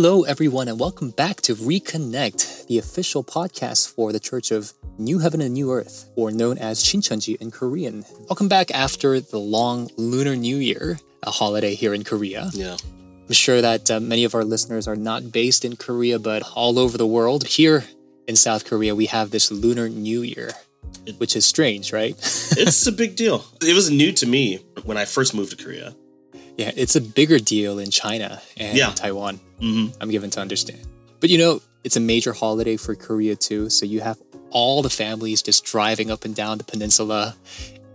Hello, everyone, and welcome back to Reconnect, the official podcast for the Church of New Heaven and New Earth, or known as Shincheonji in Korean. Welcome back after the long Lunar New Year, a holiday here in Korea. Yeah. I'm sure that uh, many of our listeners are not based in Korea, but all over the world. Here in South Korea, we have this Lunar New Year, which is strange, right? it's a big deal. It was new to me when I first moved to Korea. Yeah, it's a bigger deal in China and Yeah. Taiwan. hmm I'm given to understand. But you know, it's a major holiday for Korea too. So you have all the families just driving up and down the peninsula,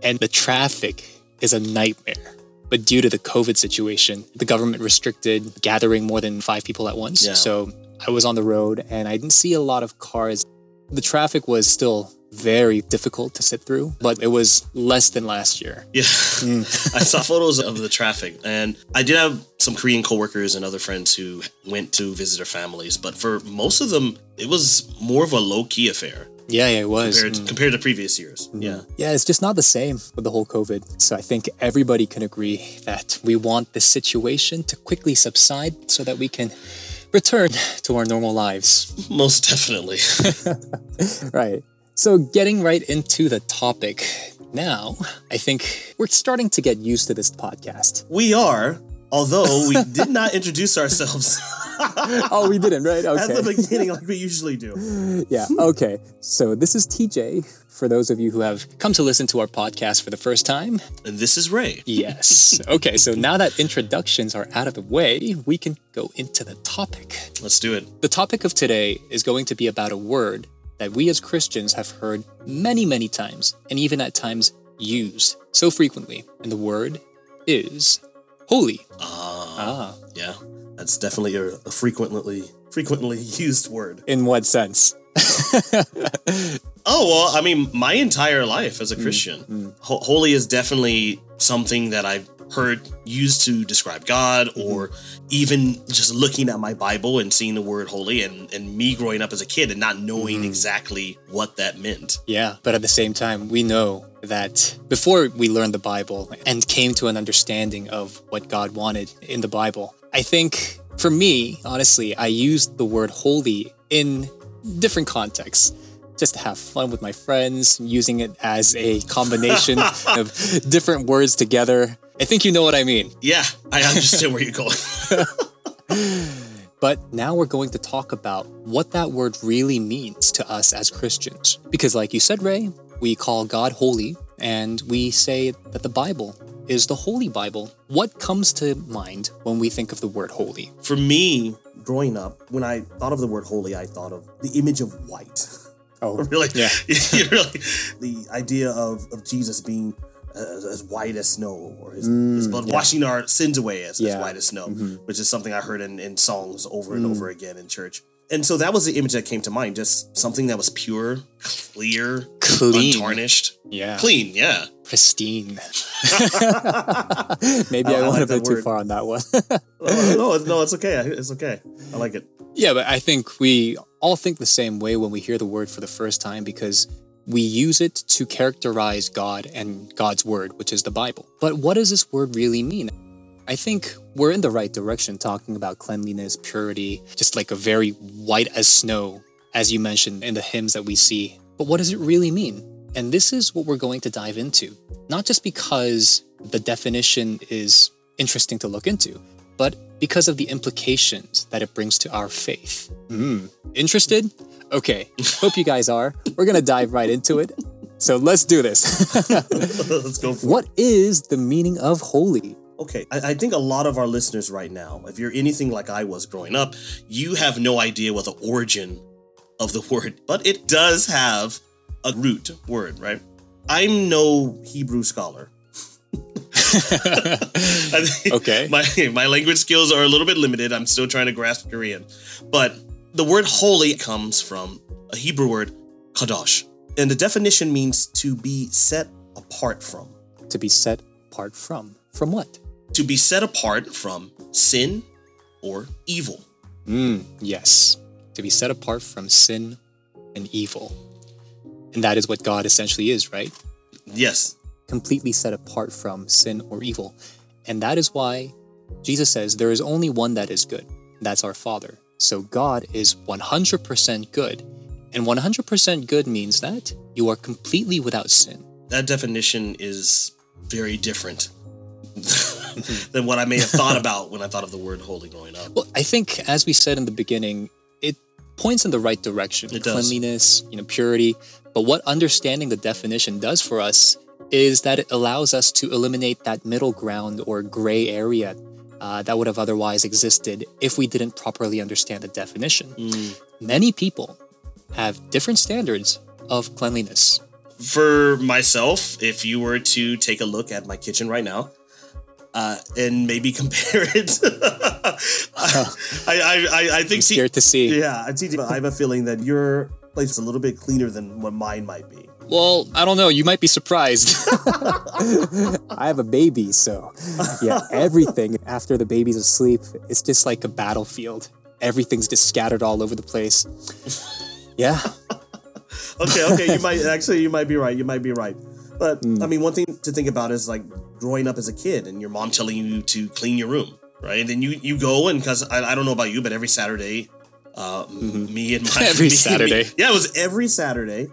and the traffic is a nightmare. But due to the COVID situation, the government restricted gathering more than five people at once. Yeah. So I was on the road and I didn't see a lot of cars. The traffic was still very difficult to sit through, but it was less than last year. Yeah. Mm. I saw photos of the traffic, and I did have some Korean coworkers and other friends who went to visit their families. But for most of them, it was more of a low key affair Yeah, yeah, it was. compared, Mm. compared to previous years. Yeah. Yeah, it's just not the same with the whole COVID. So I think everybody can agree that we want the situation to quickly subside so that we can return to our normal lives. Most definitely. Right. So getting right into the topic now, I think we're starting to get used to this podcast. we are, although we did not introduce ourselves Oh, we didn't, right? Okay. at the beginning like we usually do. Yeah, okay. So this is TJ for those of you who have come to listen to our podcast for the first time. And this is Ray. Yes. Okay, so now that introductions are out of the way, we can go into the topic. Let's do it. The topic of today is going to be about a word that we as Christians have heard many, many times, and even at times used so frequently. And the word is holy. Ah, Ah. yeah. That's definitely a, a frequently frequently used word. In what sense? Oh well, I mean, my entire life as a Christian, ho- holy is definitely something that I've heard used to describe God, mm-hmm. or even just looking at my Bible and seeing the word holy, and and me growing up as a kid and not knowing mm-hmm. exactly what that meant. Yeah, but at the same time, we know that before we learned the Bible and came to an understanding of what God wanted in the Bible, I think for me, honestly, I used the word holy in different contexts. Just to have fun with my friends, using it as a combination of different words together. I think you know what I mean. Yeah, I understand where you're going. But now we're going to talk about what that word really means to us as Christians. Because, like you said, Ray, we call God holy and we say that the Bible is the Holy Bible. What comes to mind when we think of the word holy? For me, growing up, when I thought of the word holy, I thought of the image of white. Oh, really Yeah. really the idea of, of jesus being as, as white as snow or his, his blood yeah. washing our sins away as, as white as snow Mhm. which is something i heard in, in songs over and Mm. over again in church and so that was the image that came to mind just something that was pure clear clean. untarnished Yeah. clean yeah Pristine. Maybe I I, like went a bit too far on that one. no, no no it's okay it's okay i like it Yeah, but I think we all think the same way when we hear the word for the first time because we use it to characterize God and God's word, which is the Bible. But what does this word really mean? I think we're in the right direction talking about cleanliness, purity, just like a very white as snow, as you mentioned in the hymns that we see. But what does it really mean? And this is what we're going to dive into, not just because the definition is interesting to look into, but because of the implications that it brings to our faith. Hmm. Interested? Okay, hope you guys are. We're gonna dive right into it. So let's do this. let's go for it what is the meaning of holy? Okay, I, I think a lot of our listeners right now, if you're anything like I was growing up, you have no idea what the origin of the word, but it does have a root word, right? I'm no Hebrew scholar. Okay. My my language skills are a little bit limited. I'm still trying to grasp Korean, but the word holy comes from a Hebrew word kadosh, and the definition means to be set apart from. to be set apart from. From what? to be set apart from sin or evil. Mm, yes, to be set apart from sin and evil. And that is what God essentially is, right? Yes. Completely set apart from sin or evil. And that is why Jesus says there is only one that is good. That's our Father. So God is 100% good. And 100% good means that you are completely without sin. That definition is very different than what I may have thought about when I thought of the word holy growing up. Well, I think, as we said in the beginning, it points in the right direction It does. cleanliness, you know, purity. But what understanding the definition does for us is that it allows us to eliminate that middle ground or gray area uh, that would have otherwise existed if we didn't properly understand the definition. Mm. Many people have different standards of cleanliness. For myself, if you were to take a look at my kitchen right now, uh, and maybe compare it, I, I, I, I I'm think see, scared to see. yeah, I have a feeling that your place is a little bit cleaner than what mine might be. Well, I don't know. You might be surprised. I have a baby, so yeah, everything after the baby's asleep, it's just like a battlefield. Everything's just scattered all over the place. Yeah. Okay, okay, you might actually you might be right. You might be right. But Hmm. I mean, one thing to think about is like growing up as a kid and your mom telling you to clean your room, right? And then you you go and because I, I don't know about you, but every Saturday, uh, m- me and my Mm-hmm. Every me- Saturday. me- yeah, it was every Saturday.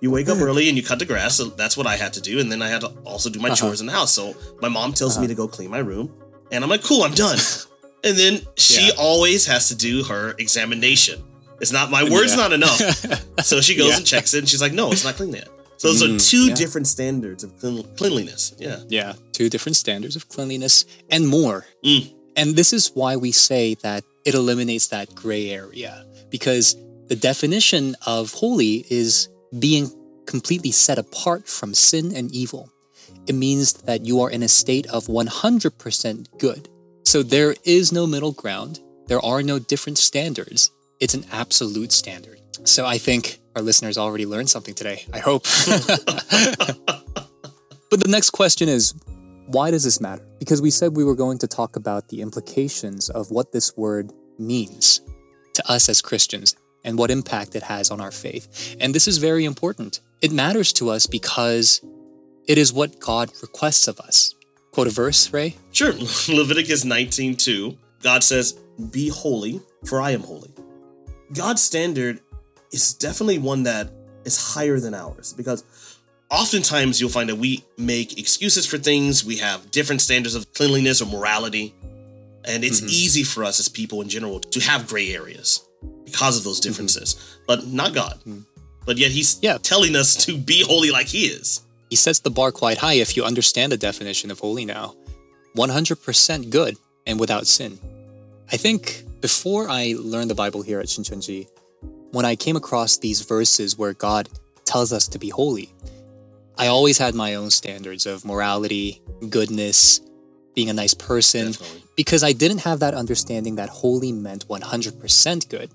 You wake up early and you cut the grass. So that's what I had to do, and then I had to also do my Uh-huh. chores in the house. So my mom tells me to go clean my room, and I'm like, "Cool, I'm done." and then she Yeah. always has to do her examination. It's not my word's Yeah. not enough. So she goes Yeah. and checks it, and she's like, "No, it's not clean yet." So those are Mm, two yeah. different standards of clean- cleanliness. Yeah, Yeah, two different standards of cleanliness and more. Mm. And this is why we say that it eliminates that gray area because the definition of holy is being completely set apart from sin and evil. It means that you are in a state of 100% good. So there is no middle ground, there are no different standards. It's an absolute standard. So I think our listeners already learned something today. I hope. But the next question is why does this matter? Because we said we were going to talk about the implications of what this word means to us as Christians and what impact it has on our faith. And this is very important. It matters to us because it is what God requests of us. Quote a verse, Ray? sure. Leviticus 19:2, God says, "Be holy, for I am holy." God's standard is definitely one that is higher than ours because oftentimes you'll find that we make excuses for things. We have different standards of cleanliness or morality, and it's Mhm. easy for us as people in general to have gray areas because of those differences. But not God. Mhm. But yet He's Yeah. telling us to be holy like He is. He sets the bar quite high if you understand the definition of holy now 100% good and without sin. I think before I learned the Bible here at Shincheonji, when I came across these verses where God tells us to be holy, I always had my own standards of morality, goodness, being a nice person, Definitely. because I didn't have that understanding that holy meant 100% good.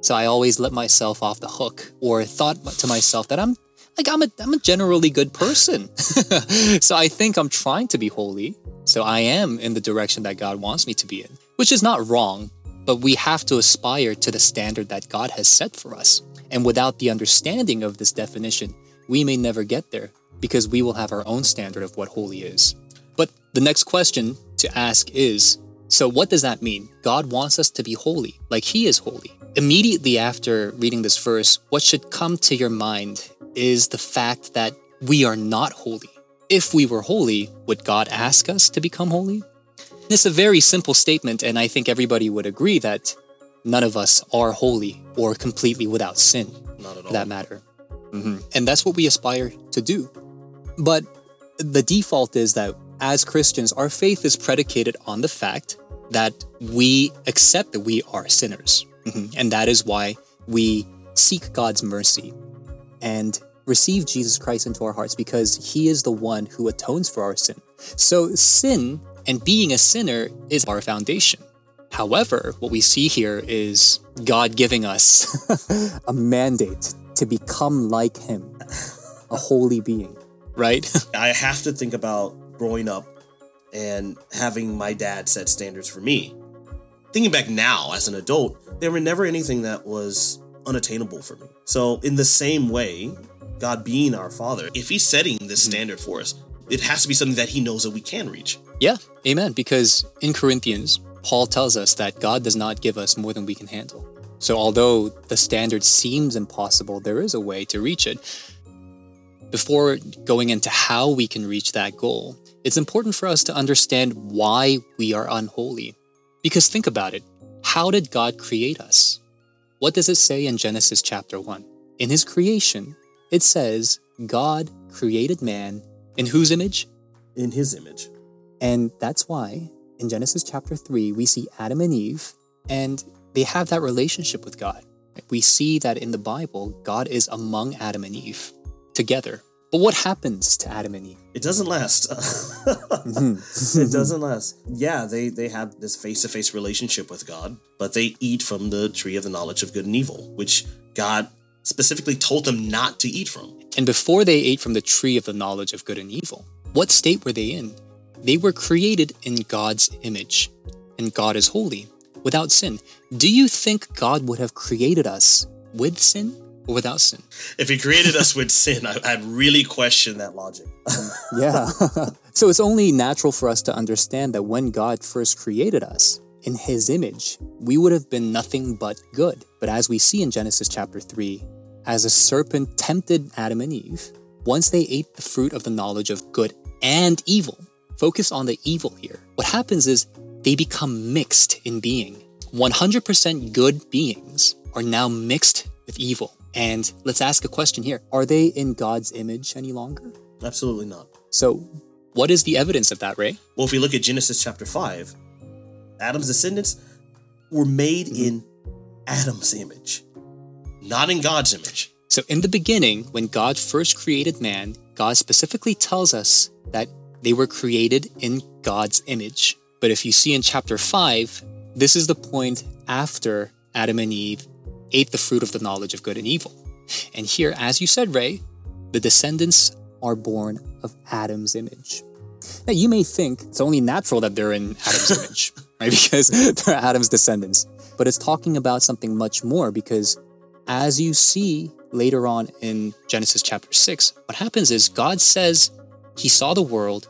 So I always let myself off the hook or thought to myself that I'm like I'm a I'm a generally good person. so I think I'm trying to be holy. So I am in the direction that God wants me to be in, which is not wrong, but we have to aspire to the standard that God has set for us. And without the understanding of this definition, we may never get there because we will have our own standard of what holy is. But the next question to ask is so, what does that mean? God wants us to be holy, like He is holy. Immediately after reading this verse, what should come to your mind is the fact that we are not holy. If we were holy, would God ask us to become holy? It's a very simple statement, and I think everybody would agree that none of us are holy or completely without sin Not at all. for that matter. Mm-hmm. And that's what we aspire to do. But the default is that as Christians, our faith is predicated on the fact that we accept that we are sinners. Mhm. And that is why we seek God's mercy and receive Jesus Christ into our hearts because he is the one who atones for our sin. So, sin and being a sinner is our foundation. However, what we see here is God giving us a mandate to become like him, a holy being. right? I have to think about growing up and having my dad set standards for me. Thinking back now as an adult, there were never anything that was unattainable for me. So, in the same way, God being our father, if he's setting this mm-hmm. standard for us, it has to be something that he knows that we can reach. Yeah, amen. Because in Corinthians, Paul tells us that God does not give us more than we can handle. So, although the standard seems impossible, there is a way to reach it. Before going into how we can reach that goal, it's important for us to understand why we are unholy. Because think about it how did God create us? What does it say in Genesis chapter 1? In his creation, it says, God created man in whose image? In his image. And that's why in Genesis chapter 3, we see Adam and Eve, and they have that relationship with God. We see that in the Bible, God is among Adam and Eve together. But what happens to Adam and Eve? It doesn't last. Mm-hmm. it doesn't last. Yeah, they they have this face to face relationship with God, but they eat from the tree of the knowledge of good and evil, which God specifically told them not to eat from. And before they ate from the tree of the knowledge of good and evil, what state were they in? They were created in God's image, and God is holy, without sin. Do you think God would have created us with sin or without sin? If He created us with sin, I, I'd really question that logic. yeah. so it's only natural for us to understand that when God first created us, in his image, we would have been nothing but good. But as we see in Genesis chapter 3, as a serpent tempted Adam and Eve, once they ate the fruit of the knowledge of good and evil, focus on the evil here. What happens is they become mixed in being. 100% good beings are now mixed with evil. And let's ask a question here Are they in God's image any longer? Absolutely not. So, what is the evidence of that, Ray? Well, if we look at Genesis chapter 5, Adam's descendants were made mm-hmm. in Adam's image, not in God's image. So, in the beginning, when God first created man, God specifically tells us that they were created in God's image. But if you see in chapter 5, this is the point after Adam and Eve ate the fruit of the knowledge of good and evil. And here, as you said, Ray, the descendants are born of Adam's image. Now, you may think it's only natural that they're in Adam's image, right? Because they're Adam's descendants. But it's talking about something much more because as you see later on in Genesis chapter 6, what happens is God says he saw the world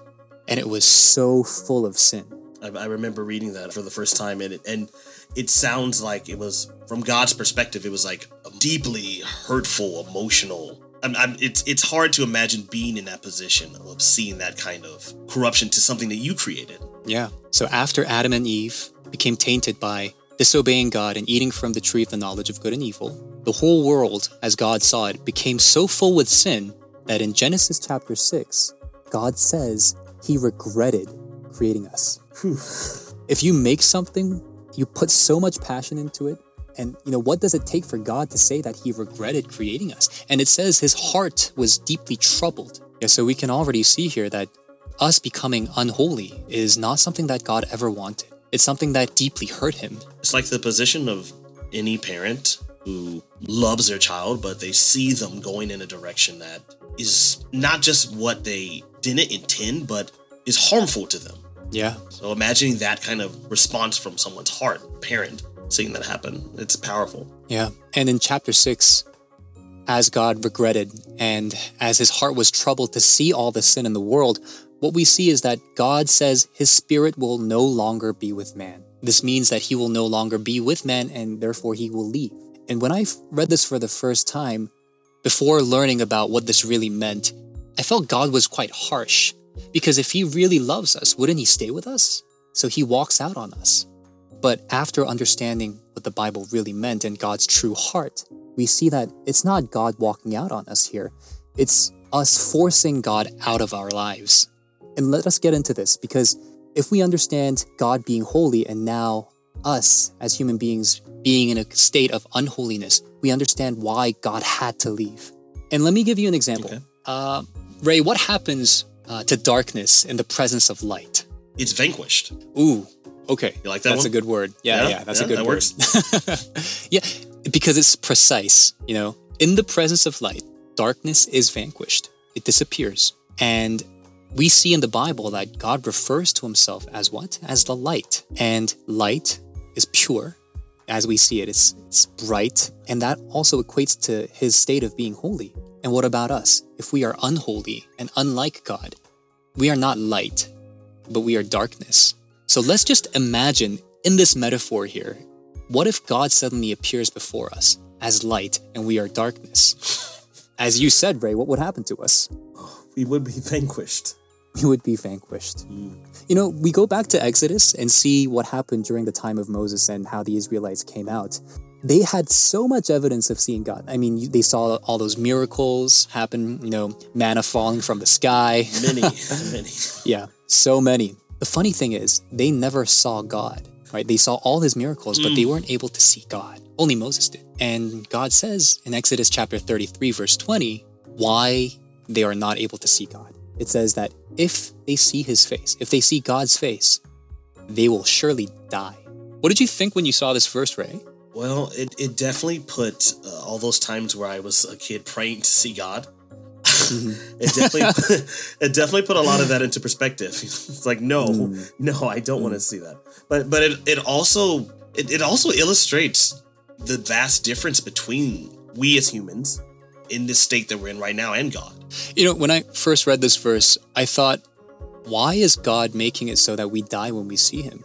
and it was so full of sin. I, I remember reading that for the first time and it, and it sounds like it was from God's perspective, it was like deeply hurtful, emotional. I'm, I'm, it's it's hard to imagine being in that position of seeing that kind of corruption to something that you created. Yeah. So after Adam and Eve became tainted by disobeying God and eating from the tree of the knowledge of good and evil, the whole world, as God saw it, became so full with sin that in Genesis chapter 6, God says he regretted creating us. if you make something, you put so much passion into it, and you know what does it take for God to say that he regretted creating us? And it says his heart was deeply troubled. Yeah, so we can already see here that us becoming unholy is not something that God ever wanted. It's something that deeply hurt him. It's like the position of any parent who loves their child, but they see them going in a direction that is not just what they didn't intend, but is harmful to them. Yeah. So imagining that kind of response from someone's heart, parent, seeing that happen, it's powerful. Yeah. And in chapter six, as God regretted and as his heart was troubled to see all the sin in the world, what we see is that God says his spirit will no longer be with man. This means that he will no longer be with man and therefore he will leave. And when I read this for the first time, before learning about what this really meant, I felt God was quite harsh because if he really loves us, wouldn't he stay with us? So he walks out on us. But after understanding what the Bible really meant and God's true heart, we see that it's not God walking out on us here. It's us forcing God out of our lives. And let us get into this because if we understand God being holy and now us as human beings being in a state of unholiness, we understand why God had to leave. And let me give you an example. Okay. Uh, Ray, what happens uh, to darkness in the presence of light? It's vanquished. Ooh, okay. You like that? That's one? a good word. Yeah, yeah, yeah that's yeah, a good that word. yeah, because it's precise. You know, in the presence of light, darkness is vanquished. It disappears, and we see in the Bible that God refers to Himself as what? As the light, and light is pure. As we see it, it's, it's bright, and that also equates to His state of being holy. And what about us? If we are unholy and unlike God, we are not light, but we are darkness. So let's just imagine in this metaphor here, what if God suddenly appears before us as light and we are darkness? As you said, Ray, what would happen to us? We would be vanquished. We would be vanquished. You know, we go back to Exodus and see what happened during the time of Moses and how the Israelites came out. They had so much evidence of seeing God. I mean, they saw all those miracles happen, you know, manna falling from the sky. Many, many. Yeah, so many. The funny thing is, they never saw God, right? They saw all his miracles, but they mm. weren't able to see God. Only Moses did. And God says in Exodus chapter 33, verse 20, why they are not able to see God. It says that if they see his face, if they see God's face, they will surely die. What did you think when you saw this verse, Ray? Well, it, it definitely put uh, all those times where I was a kid praying to see God. it definitely it definitely put a lot of that into perspective. It's like no, no, I don't want to see that. But but it, it also it, it also illustrates the vast difference between we as humans in this state that we're in right now and God. You know, when I first read this verse, I thought, why is God making it so that we die when we see him?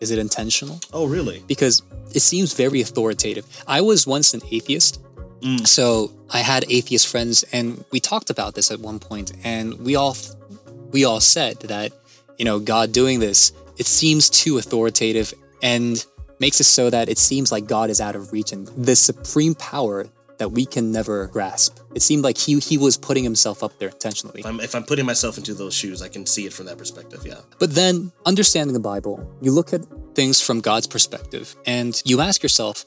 Is it intentional? Oh, really? because it seems very authoritative. I was once an atheist, Mm. so I had atheist friends, and we talked about this at one point, and we all we all said that you know God doing this it seems too authoritative and makes it so that it seems like God is out of reach and the supreme power that we can never grasp. It seemed like he he was putting himself up there intentionally. If I'm if I'm putting myself into those shoes, I can see it from that perspective. Yeah. But then, understanding the Bible, you look at things from God's perspective and you ask yourself,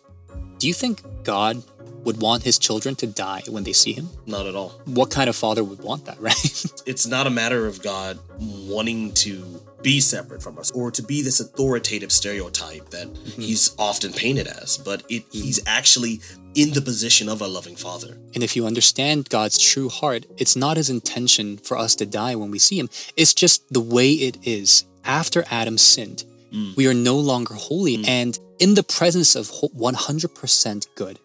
do you think God would want his children to die when they see him? Not at all. What kind of father would want that, right? it's not a matter of God wanting to be separate from us or to be this authoritative stereotype that mm-hmm. he's often painted as, but it, mm-hmm. he's actually in the position of a loving father. and if you understand God's true heart, it's not his intention for us to die when we see him. It's just the way it is. After Adam sinned, mm. we are no longer holy mm. and in the presence of 100% good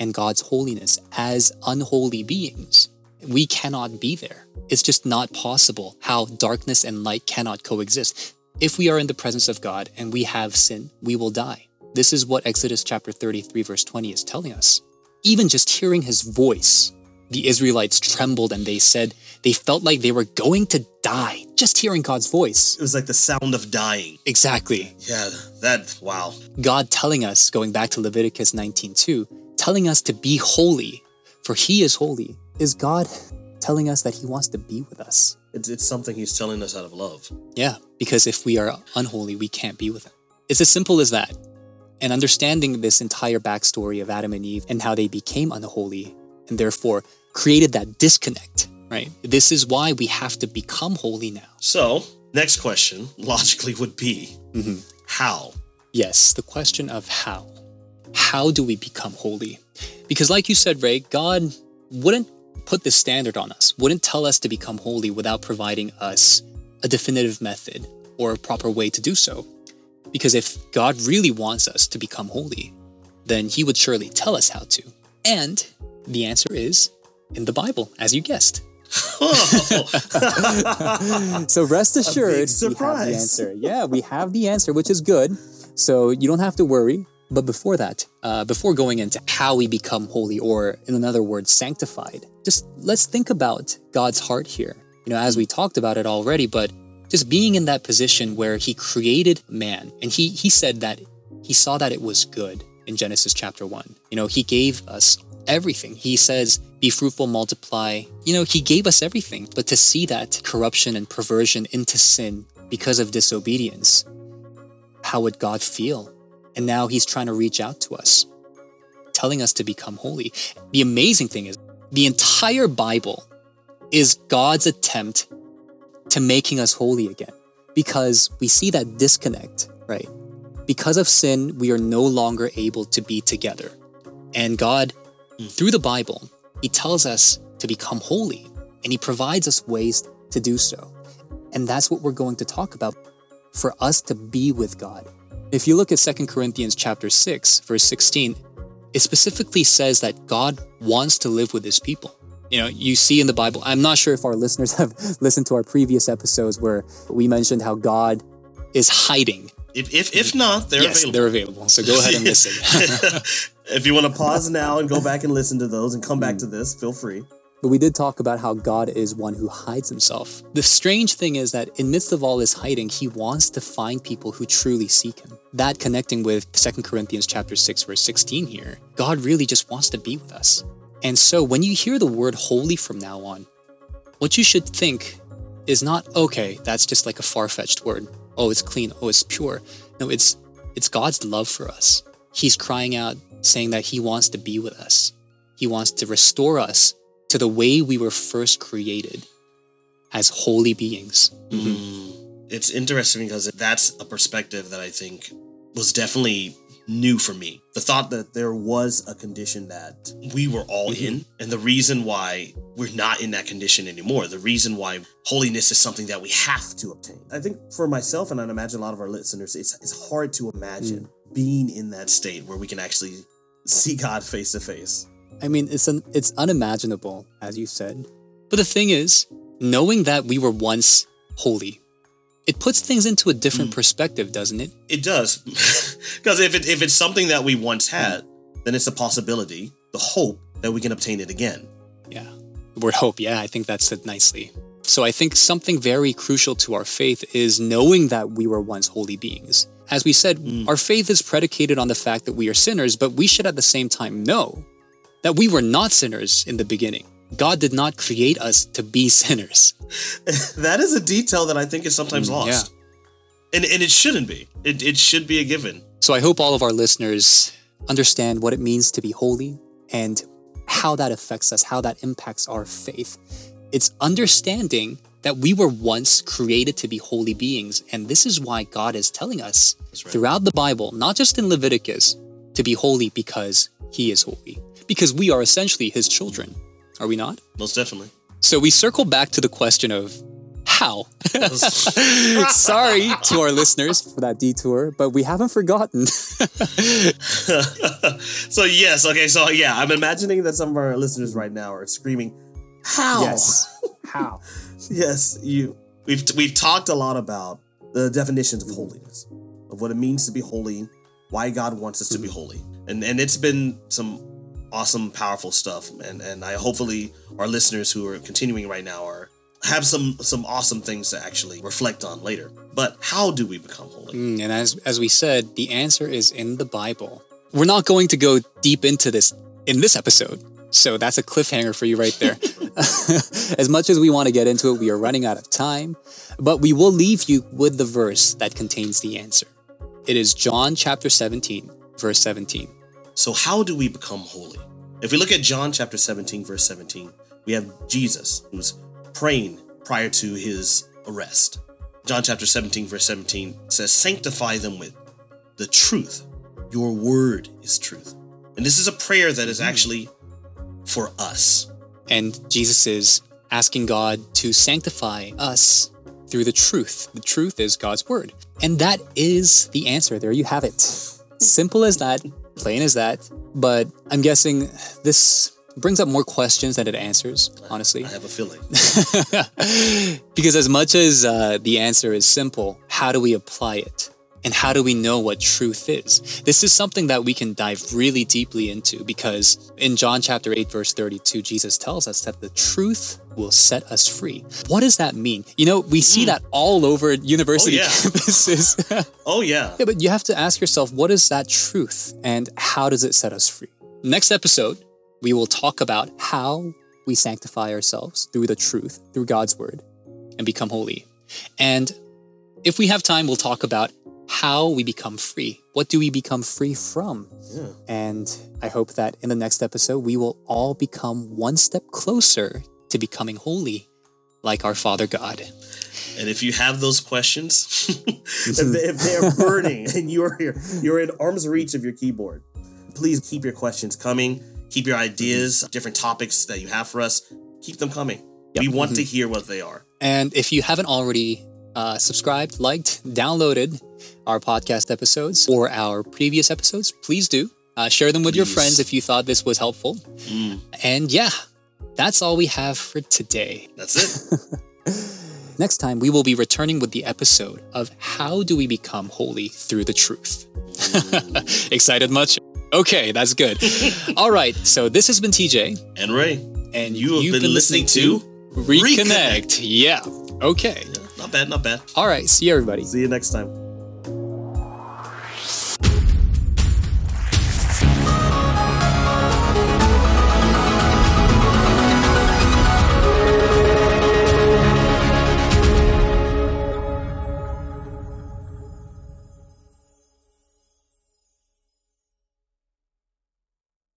and God's holiness as unholy beings. We cannot be there. It's just not possible how darkness and light cannot coexist. If we are in the presence of God and we have sin, we will die. This is what Exodus chapter 33, verse 20 is telling us. Even just hearing his voice, the Israelites trembled and they said they felt like they were going to die just hearing God's voice. It was like the sound of dying. Exactly. Yeah, that, wow. God telling us, going back to Leviticus 19:2, telling us to be holy, for he is holy. Is God telling us that he wants to be with us? It's, it's something he's telling us out of love. Yeah, because if we are unholy, we can't be with him. It's as simple as that. And understanding this entire backstory of Adam and Eve and how they became unholy and therefore created that disconnect, right? This is why we have to become holy now. So, next question logically would be Mhm. how? Yes, the question of how. How do we become holy? Because, like you said, Ray, God wouldn't put this standard on us, wouldn't tell us to become holy without providing us a definitive method or a proper way to do so. Because if God really wants us to become holy, then He would surely tell us how to. And the answer is in the Bible, as you guessed. So rest assured, we have the answer. Yeah, we have the answer, which is good. So you don't have to worry. But before that, uh, before going into how we become holy, or in another word, sanctified, just let's think about God's heart here. You know, as we talked about it already, but just being in that position where He created man, and He He said that He saw that it was good in Genesis chapter one. You know, He gave us everything. He says, "Be fruitful, multiply." You know, He gave us everything, but to see that corruption and perversion into sin because of disobedience, how would God feel? And now He's trying to reach out to us, telling us to become holy. The amazing thing is, the entire Bible is God's attempt to making us holy again because we see that disconnect, right? Because of sin, we are no longer able to be together. And God, through the Bible, He tells us to become holy and He provides us ways to do so. And that's what we're going to talk about for us to be with God. If you look at 2 Corinthians chapter 6, verse 16, it specifically says that God wants to live with his people. You know, you see in the Bible, I'm not sure if our listeners have listened to our previous episodes where we mentioned how God is hiding If if, if not, they're yes, available. they're available. So go ahead and listen. if you want to pause now and go back and listen to those and come back Hmm. to this, feel free. But we did talk about how God is one who hides himself. the strange thing is that in midst of all this hiding, he wants to find people who truly seek him. That connecting with 2 Corinthians chapter 6 verse 16 here, God really just wants to be with us. And so when you hear the word holy from now on, what you should think is not okay, that's just like a far-fetched word. Oh, it's clean, oh, it's pure. No, it's it's God's love for us. He's crying out saying that he wants to be with us. He wants to restore us to the way we were first created as holy beings. Mm. It's interesting because that's a perspective that I think was definitely new for me. The thought that there was a condition that we were all Mhm. in, and the reason why we're not in that condition anymore, the reason why holiness is something that we have to obtain. I think for myself, and I imagine a lot of our listeners, it's, it's hard to imagine being in that state where we can actually see God face to face. I mean, it's an, it's unimaginable, as you said. But the thing is, knowing that we were once holy, it puts things into a different Mm. perspective, doesn't it? It does. Because if, it, if it's something that we once had, then it's a possibility, the hope that we can obtain it again. Yeah. The word hope, yeah, I think that's said nicely. So I think something very crucial to our faith is knowing that we were once holy beings. As we said, Mm. our faith is predicated on the fact that we are sinners, but we should at the same time know that we were not sinners in the beginning. God did not create us to be sinners. that is a detail that I think is sometimes Mm, lost. And, and it shouldn't be. It, it should be a given. So I hope all of our listeners understand what it means to be holy and how that affects us, how that impacts our faith. It's understanding that we were once created to be holy beings. And this is why God is telling us right. throughout the Bible, not just in Leviticus, to be holy because he is holy, because we are essentially his children. Are we not? Most definitely. So we circle back to the question of how. Sorry to our listeners. For that detour, but we haven't forgotten. so, yes. Okay. So, yeah, I'm imagining that some of our listeners right now are screaming, How? yes. How? yes, you. We've we've talked a lot about the definitions of holiness, of what it means to be holy, why God wants us to be mm-hmm. holy, and and it's been some awesome, powerful stuff, and and I hopefully our listeners who are continuing right now are have some some awesome things to actually reflect on later. But how do we become holy? Mm, and as as we said, the answer is in the Bible. We're not going to go deep into this in this episode. So that's a cliffhanger for you right there. as much as we want to get into it, we are running out of time, but we will leave you with the verse that contains the answer. It is John chapter 17, verse 17. So how do we become holy? If we look at John chapter 17, verse 17, we have Jesus who's praying prior to his arrest. John chapter 17, verse 17 says, Sanctify them with the truth. Your word is truth. And this is a prayer that is mm-hmm. actually for us. And Jesus is asking God to sanctify us through the truth. The truth is God's word. And that is the answer. There you have it. Hmm. Simple as that, plain as that. But I'm guessing this brings up more questions than it answers, honestly. I have a feeling. because as much as uh, the answer is simple, how do we apply it? And how do we know what truth is? This is something that we can dive really deeply into because in John chapter 8, verse 32, Jesus tells us that the truth will set us free. What does that mean? You know, we see Mm. that all over university yeah. campuses. Oh, yeah. yeah, but you have to ask yourself, what is that truth and how does it set us free? Next episode, we will talk about how we sanctify ourselves through the truth, through God's word, and become holy. And if we have time, we'll talk about how we become free. What do we become free from? Yeah. And I hope that in the next episode, we will all become one step Closer to becoming holy, like our Father God. And if you have those questions, if, they, if they're burning and you're here, you're in arm's reach of your keyboard, please keep your questions coming. Keep your ideas, mm-hmm. different topics that you have for us, keep them coming. Yep. We want to mm-hmm. hear what they are. And if you haven't already uh, subscribed, liked, downloaded our podcast episodes or our previous episodes, please do. Uh, share them with your friends if you thought this was helpful. Mm, And yeah, that's all we have for today. that's it. Next time, we will be returning with the episode of How Do We Become Holy Through the Truth? Excited much? Okay, that's good. All right, so this has been TJ. And Ray. And you have you've been, listening, to Reconnect. Yeah. Okay. Not bad, not bad. All right, see you, everybody. See you next time.